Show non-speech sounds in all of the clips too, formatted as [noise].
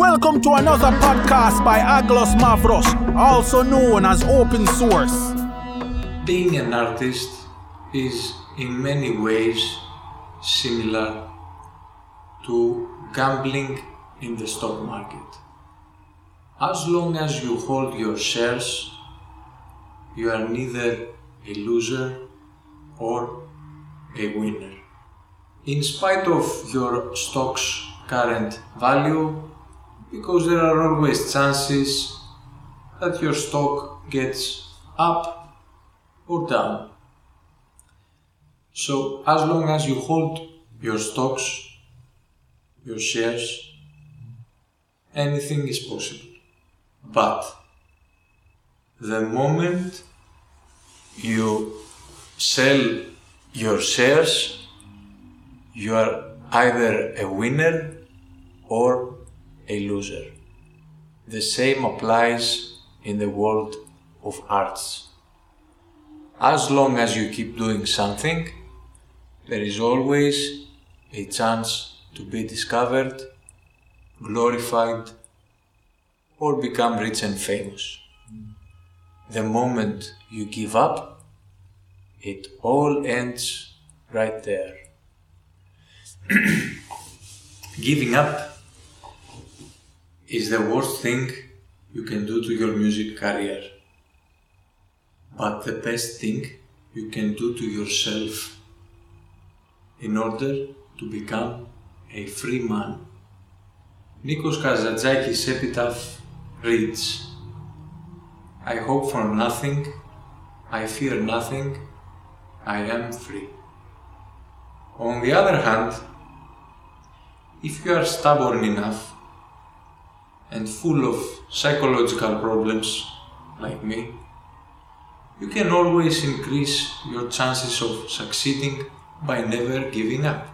Welcome to another podcast by Aglos Mavros, also known as Open Source. Being an artist is in many ways similar to gambling in the stock market. As long as you hold your shares, you are neither a loser or a winner. In spite of your stock's current value, because there are always chances that your stock gets up or down. So, as long as you hold your stocks, your shares, anything is possible. But the moment you sell your shares, you are either a winner or a loser. The same applies in the world of arts. As long as you keep doing something, there is always a chance to be discovered, glorified, or become rich and famous. The moment you give up, it all ends right there. [clears throat] Giving up is the worst thing you can do to your music career. But the best thing you can do to yourself in order to become a free man. Nikos Kazantzakis' epitaph reads I hope for nothing, I fear nothing, I am free. On the other hand, if you are stubborn enough and full of psychological problems like me, you can always increase your chances of succeeding by never giving up.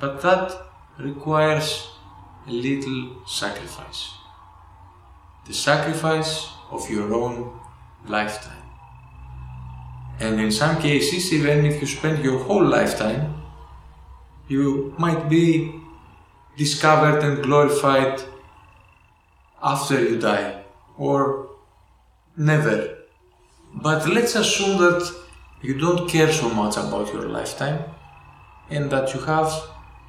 But that requires a little sacrifice. The sacrifice of your own lifetime. And in some cases, even if you spend your whole lifetime, you might be discovered and glorified after you die or never. But let's assume that you don't care so much about your lifetime and that you have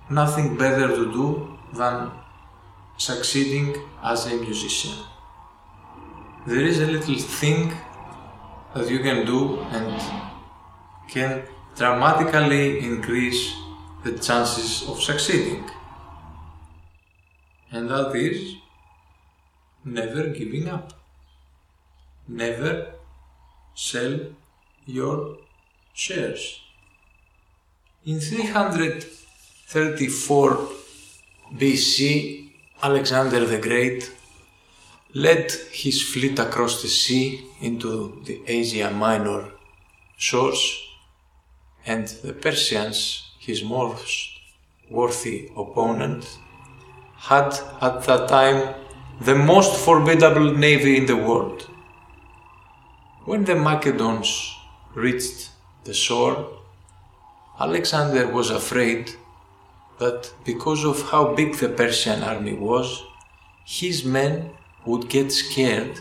nothing better to do than succeeding as a musician. There is a little thing that you can do and can dramatically increase the chances of succeeding. And that is never giving up. Never sell your shares. In 334 BC, Alexander the Great led his fleet across the sea into the Asia Minor shores, and the Persians, his most worthy opponent, had at that time the most formidable navy in the world. When the Macedons reached the shore, Alexander was afraid that because of how big the Persian army was, his men would get scared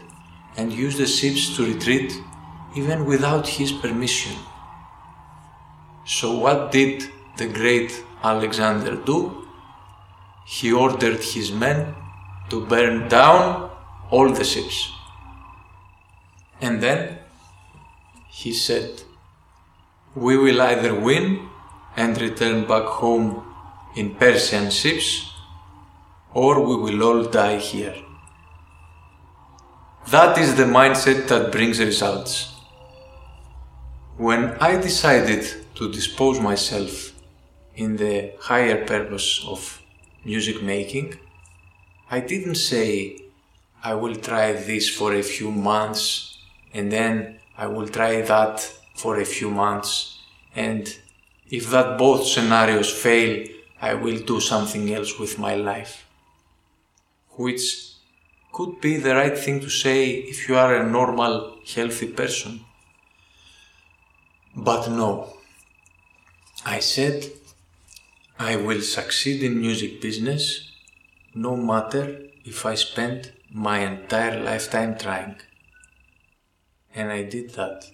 and use the ships to retreat even without his permission. So, what did the great Alexander do? He ordered his men to burn down all the ships. And then he said, We will either win and return back home in Persian ships, or we will all die here. That is the mindset that brings results. When I decided to dispose myself in the higher purpose of music making, I didn't say I will try this for a few months and then I will try that for a few months and if that both scenarios fail, I will do something else with my life. Which could be the right thing to say if you are a normal, healthy person. But no. I said I will succeed in music business no matter if I spend my entire lifetime trying. And I did that.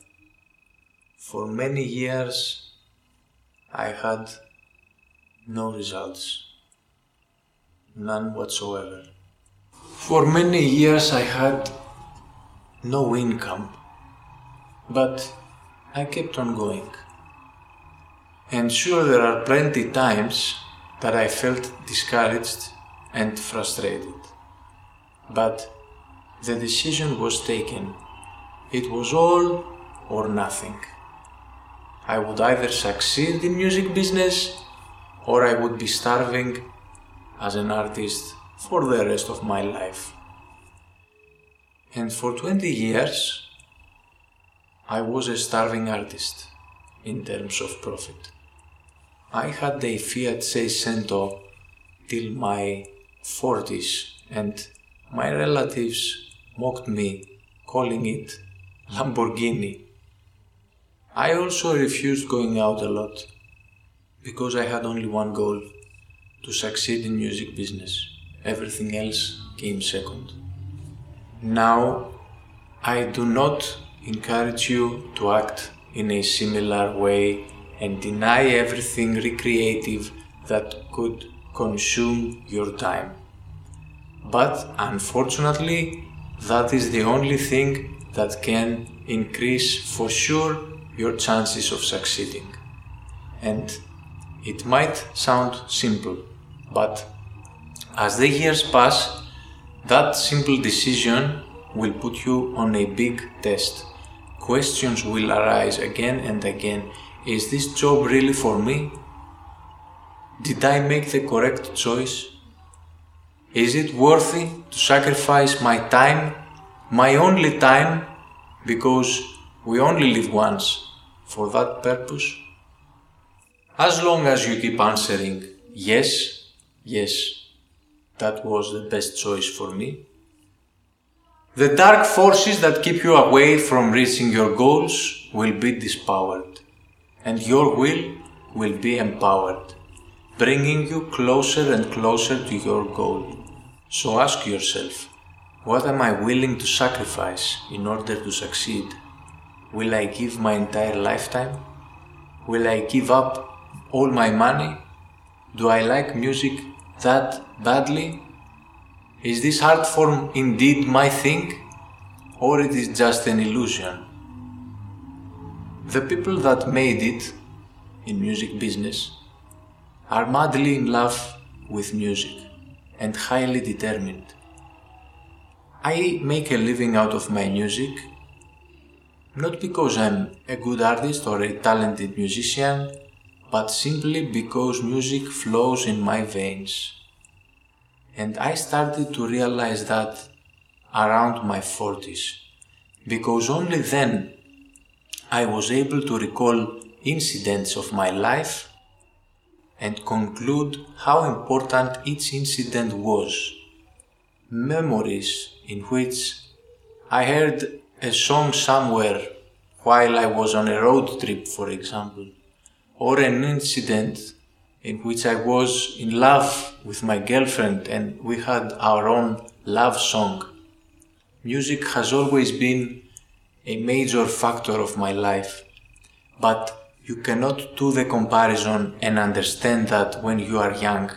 For many years, I had no results. None whatsoever. For many years, I had no income. But I kept on going. And sure, there are plenty times that I felt discouraged and frustrated. But the decision was taken. It was all or nothing. I would either succeed in music business or I would be starving as an artist for the rest of my life. And for 20 years, I was a starving artist in terms of profit. I had a Fiat Seicento till my 40s and my relatives mocked me, calling it Lamborghini. I also refused going out a lot because I had only one goal to succeed in music business. Everything else came second. Now, I do not encourage you to act in a similar way and deny everything recreative that could consume your time. But unfortunately, that is the only thing that can increase for sure your chances of succeeding. And it might sound simple, but as the years pass, that simple decision will put you on a big test. Questions will arise again and again. Is this job really for me? Did I make the correct choice? Is it worthy to sacrifice my time, my only time, because we only live once, for that purpose? As long as you keep answering yes, yes, that was the best choice for me, the dark forces that keep you away from reaching your goals will be dispowered, and your will will be empowered, bringing you closer and closer to your goal. So ask yourself, what am I willing to sacrifice in order to succeed? Will I give my entire lifetime? Will I give up all my money? Do I like music that badly? Is this art form indeed my thing? Or it is just an illusion? The people that made it in music business are madly in love with music and highly determined. I make a living out of my music not because I'm a good artist or a talented musician, but simply because music flows in my veins. And I started to realize that around my 40s, because only then I was able to recall incidents of my life and conclude how important each incident was. Memories in which I heard a song somewhere while I was on a road trip, for example, or an incident in which I was in love with my girlfriend and we had our own love song. Music has always been a major factor of my life, but you cannot do the comparison and understand that when you are young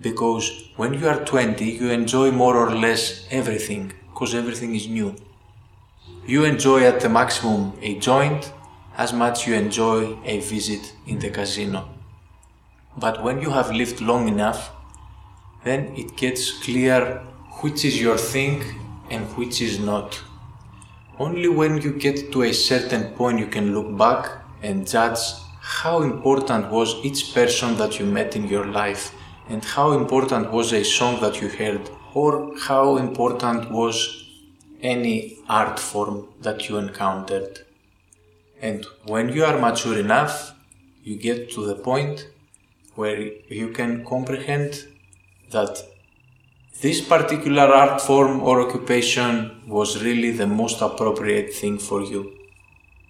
because when you are 20 you enjoy more or less everything because everything is new. You enjoy at the maximum a joint as much you enjoy a visit in the casino. But when you have lived long enough then it gets clear which is your thing and which is not only when you get to a certain point you can look back and judge how important was each person that you met in your life and how important was a song that you heard or how important was any art form that you encountered. And when you are mature enough, you get to the point where you can comprehend that this particular art form or occupation was really the most appropriate thing for you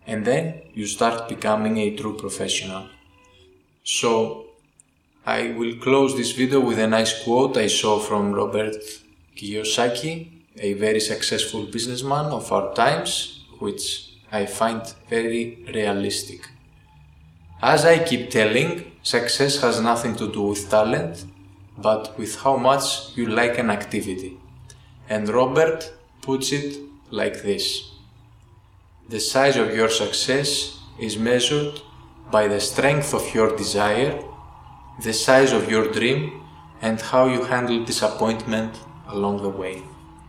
and then you start becoming a true professional. So, I will close this video with a nice quote I saw from Robert Kiyosaki, a very successful businessman of our times, which I find very realistic. As I keep telling, success has nothing to do with talent, but with how much you like an activity. And Robert puts it like this The size of your success is measured by the strength of your desire, the size of your dream, and how you handle disappointment along the way.